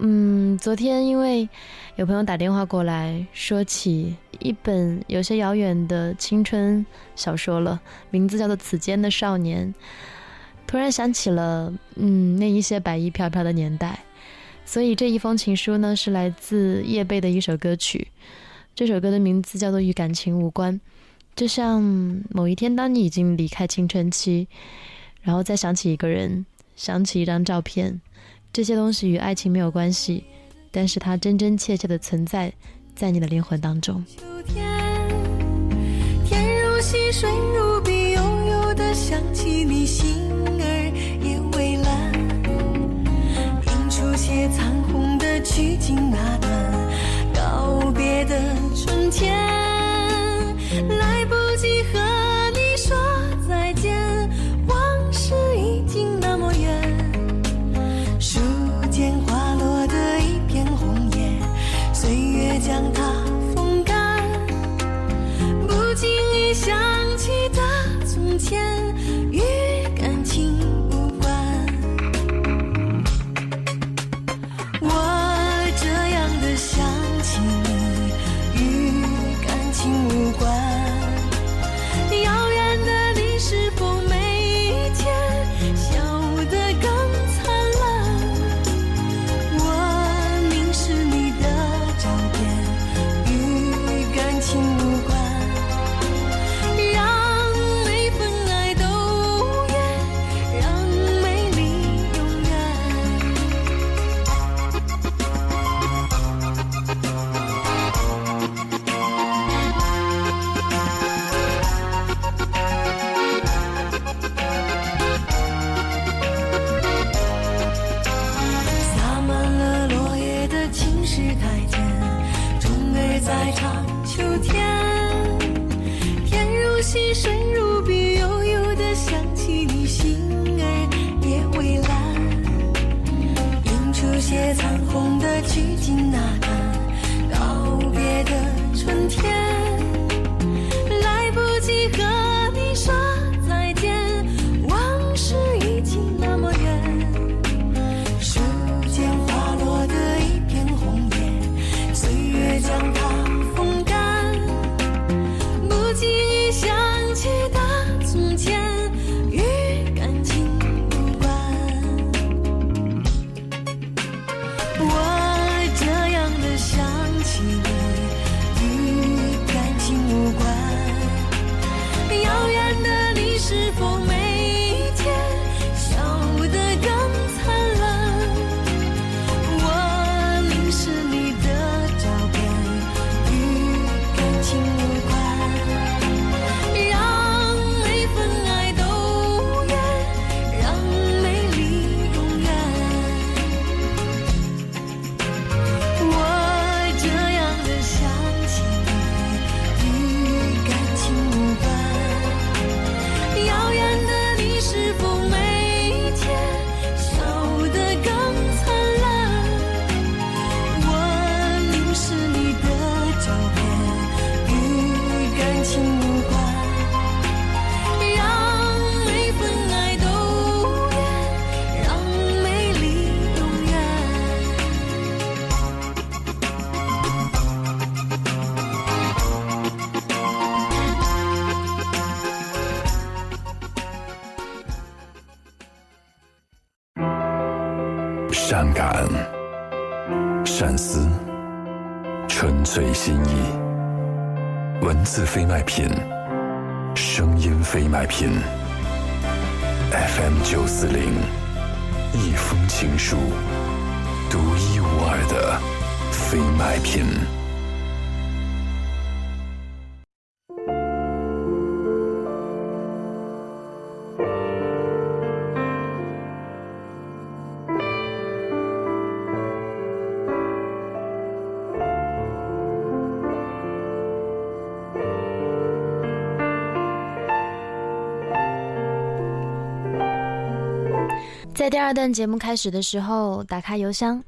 嗯，昨天因为有朋友打电话过来说起一本有些遥远的青春小说了，名字叫做《此间的少年》，突然想起了嗯那一些白衣飘飘的年代，所以这一封情书呢是来自叶蓓的一首歌曲，这首歌的名字叫做《与感情无关》，就像某一天当你已经离开青春期，然后再想起一个人，想起一张照片。这些东西与爱情没有关系，但是它真真切切的存在在你的灵魂当中。秋天，天如细，水如碧，悠悠的想起你，心儿也微蓝。映出些残红的曲径那段告别的春天，一场秋天天如溪水 Whoa. 善感，善思，纯粹心意。文字非卖品，声音非卖品。FM 九四零，一封情书，独一无二的非卖品。在第二段节目开始的时候，打开邮箱，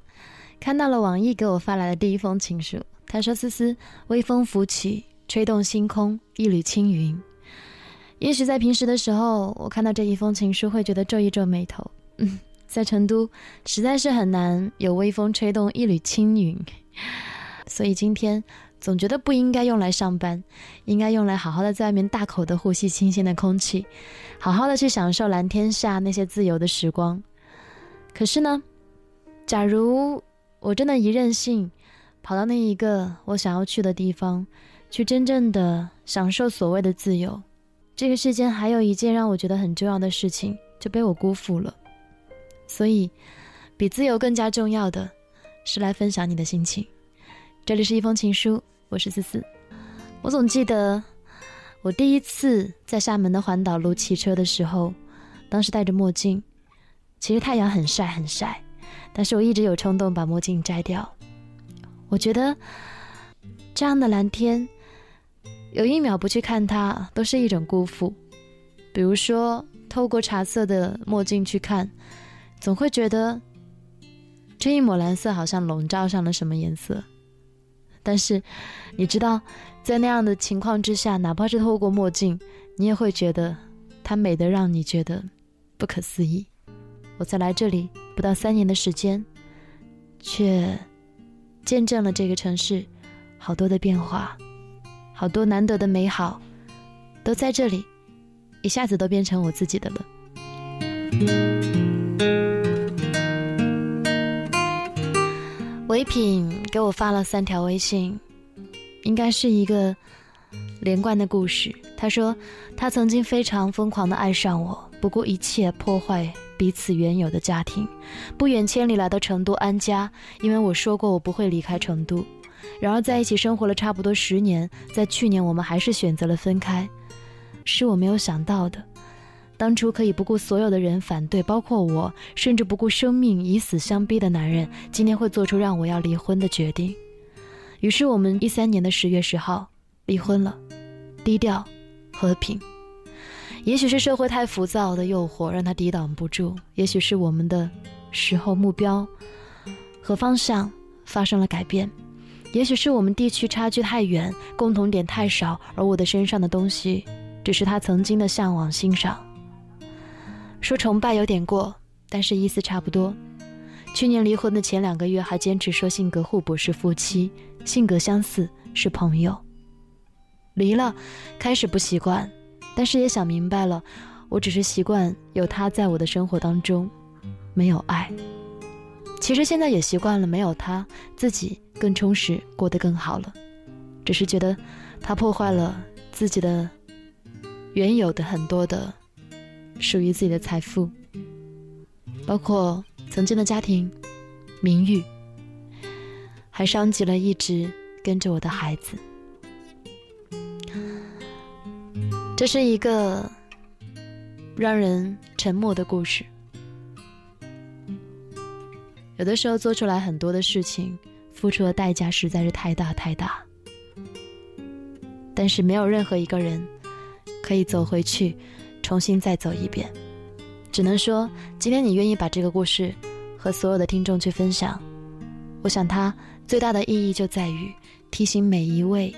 看到了网易给我发来的第一封情书。他说：“思思，微风拂起，吹动星空，一缕青云。也许在平时的时候，我看到这一封情书会觉得皱一皱眉头。嗯，在成都实在是很难有微风吹动一缕青云，所以今天总觉得不应该用来上班，应该用来好好的在外面大口的呼吸清新的空气，好好的去享受蓝天下那些自由的时光。可是呢，假如我真的一任性，跑到那一个我想要去的地方，去真正的享受所谓的自由，这个世间还有一件让我觉得很重要的事情就被我辜负了。所以，比自由更加重要的，是来分享你的心情。这里是一封情书，我是思思。我总记得我第一次在厦门的环岛路骑车的时候，当时戴着墨镜。其实太阳很晒很晒，但是我一直有冲动把墨镜摘掉。我觉得这样的蓝天，有一秒不去看它，都是一种辜负。比如说，透过茶色的墨镜去看，总会觉得这一抹蓝色好像笼罩上了什么颜色。但是，你知道，在那样的情况之下，哪怕是透过墨镜，你也会觉得它美得让你觉得不可思议。我才来这里不到三年的时间，却见证了这个城市好多的变化，好多难得的美好，都在这里，一下子都变成我自己的了。唯品给我发了三条微信，应该是一个连贯的故事。他说，他曾经非常疯狂的爱上我，不顾一切破坏。彼此原有的家庭，不远千里来到成都安家，因为我说过我不会离开成都。然而在一起生活了差不多十年，在去年我们还是选择了分开，是我没有想到的。当初可以不顾所有的人反对，包括我，甚至不顾生命以死相逼的男人，今天会做出让我要离婚的决定。于是我们一三年的十月十号离婚了，低调，和平。也许是社会太浮躁的诱惑让他抵挡不住，也许是我们的时候目标和方向发生了改变，也许是我们地区差距太远，共同点太少，而我的身上的东西只是他曾经的向往欣赏。说崇拜有点过，但是意思差不多。去年离婚的前两个月还坚持说性格互补是夫妻，性格相似是朋友。离了，开始不习惯。但是也想明白了，我只是习惯有他在我的生活当中，没有爱。其实现在也习惯了没有他，自己更充实，过得更好了。只是觉得他破坏了自己的原有的很多的属于自己的财富，包括曾经的家庭、名誉，还伤及了一直跟着我的孩子。这是一个让人沉默的故事。有的时候做出来很多的事情，付出的代价实在是太大太大。但是没有任何一个人可以走回去，重新再走一遍。只能说，今天你愿意把这个故事和所有的听众去分享，我想它最大的意义就在于提醒每一位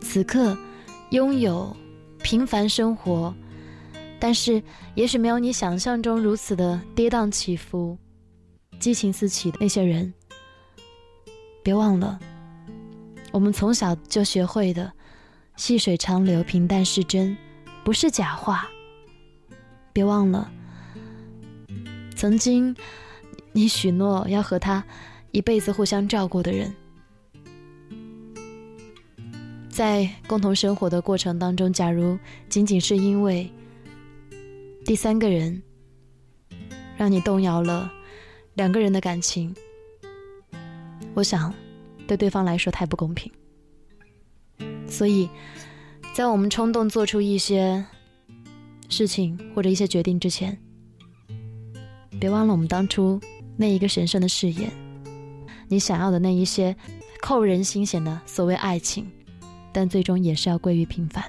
此刻拥有。平凡生活，但是也许没有你想象中如此的跌宕起伏、激情四起的那些人。别忘了，我们从小就学会的“细水长流，平淡是真”，不是假话。别忘了，曾经你许诺要和他一辈子互相照顾的人。在共同生活的过程当中，假如仅仅是因为第三个人让你动摇了两个人的感情，我想对对方来说太不公平。所以，在我们冲动做出一些事情或者一些决定之前，别忘了我们当初那一个神圣的誓言，你想要的那一些扣人心弦的所谓爱情。但最终也是要归于平凡。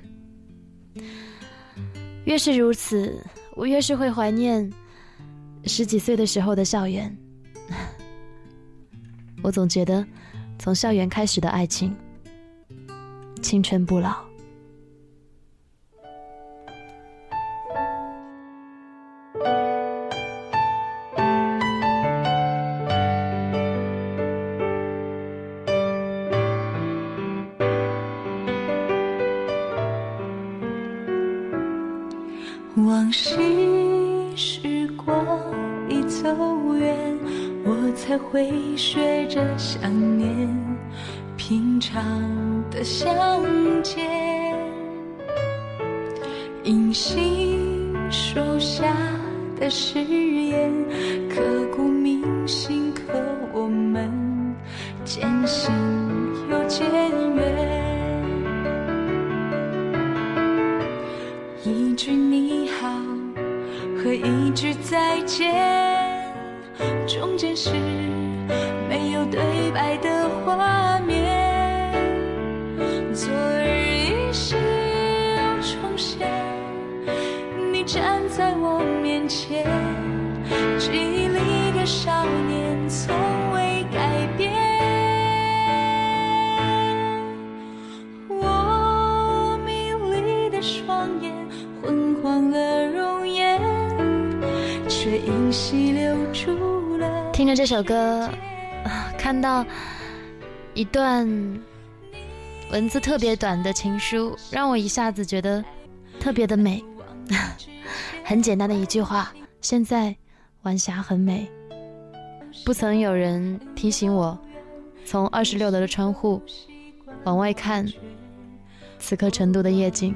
越是如此，我越是会怀念十几岁的时候的校园。我总觉得，从校园开始的爱情，青春不老。时光已走远，我才会学着想念平常的相见。银杏树下的誓言，刻骨铭心，可我们渐行又渐远。再见，中间是没有对白的画面。昨日依稀又重现，你站在我面前，记忆里的少年听着这首歌，看到一段文字特别短的情书，让我一下子觉得特别的美。很简单的一句话：现在晚霞很美。不曾有人提醒我，从二十六楼的窗户往外看，此刻成都的夜景。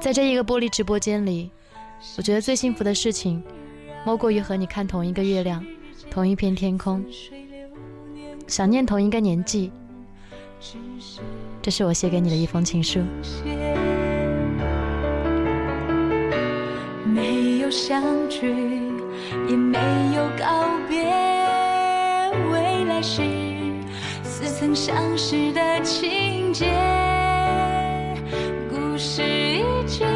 在这一个玻璃直播间里，我觉得最幸福的事情，莫过于和你看同一个月亮，同一片天空，想念同一个年纪。这是我写给你的一封情书。没有相聚，也没有告别，未来是似曾相识的情节。故事已经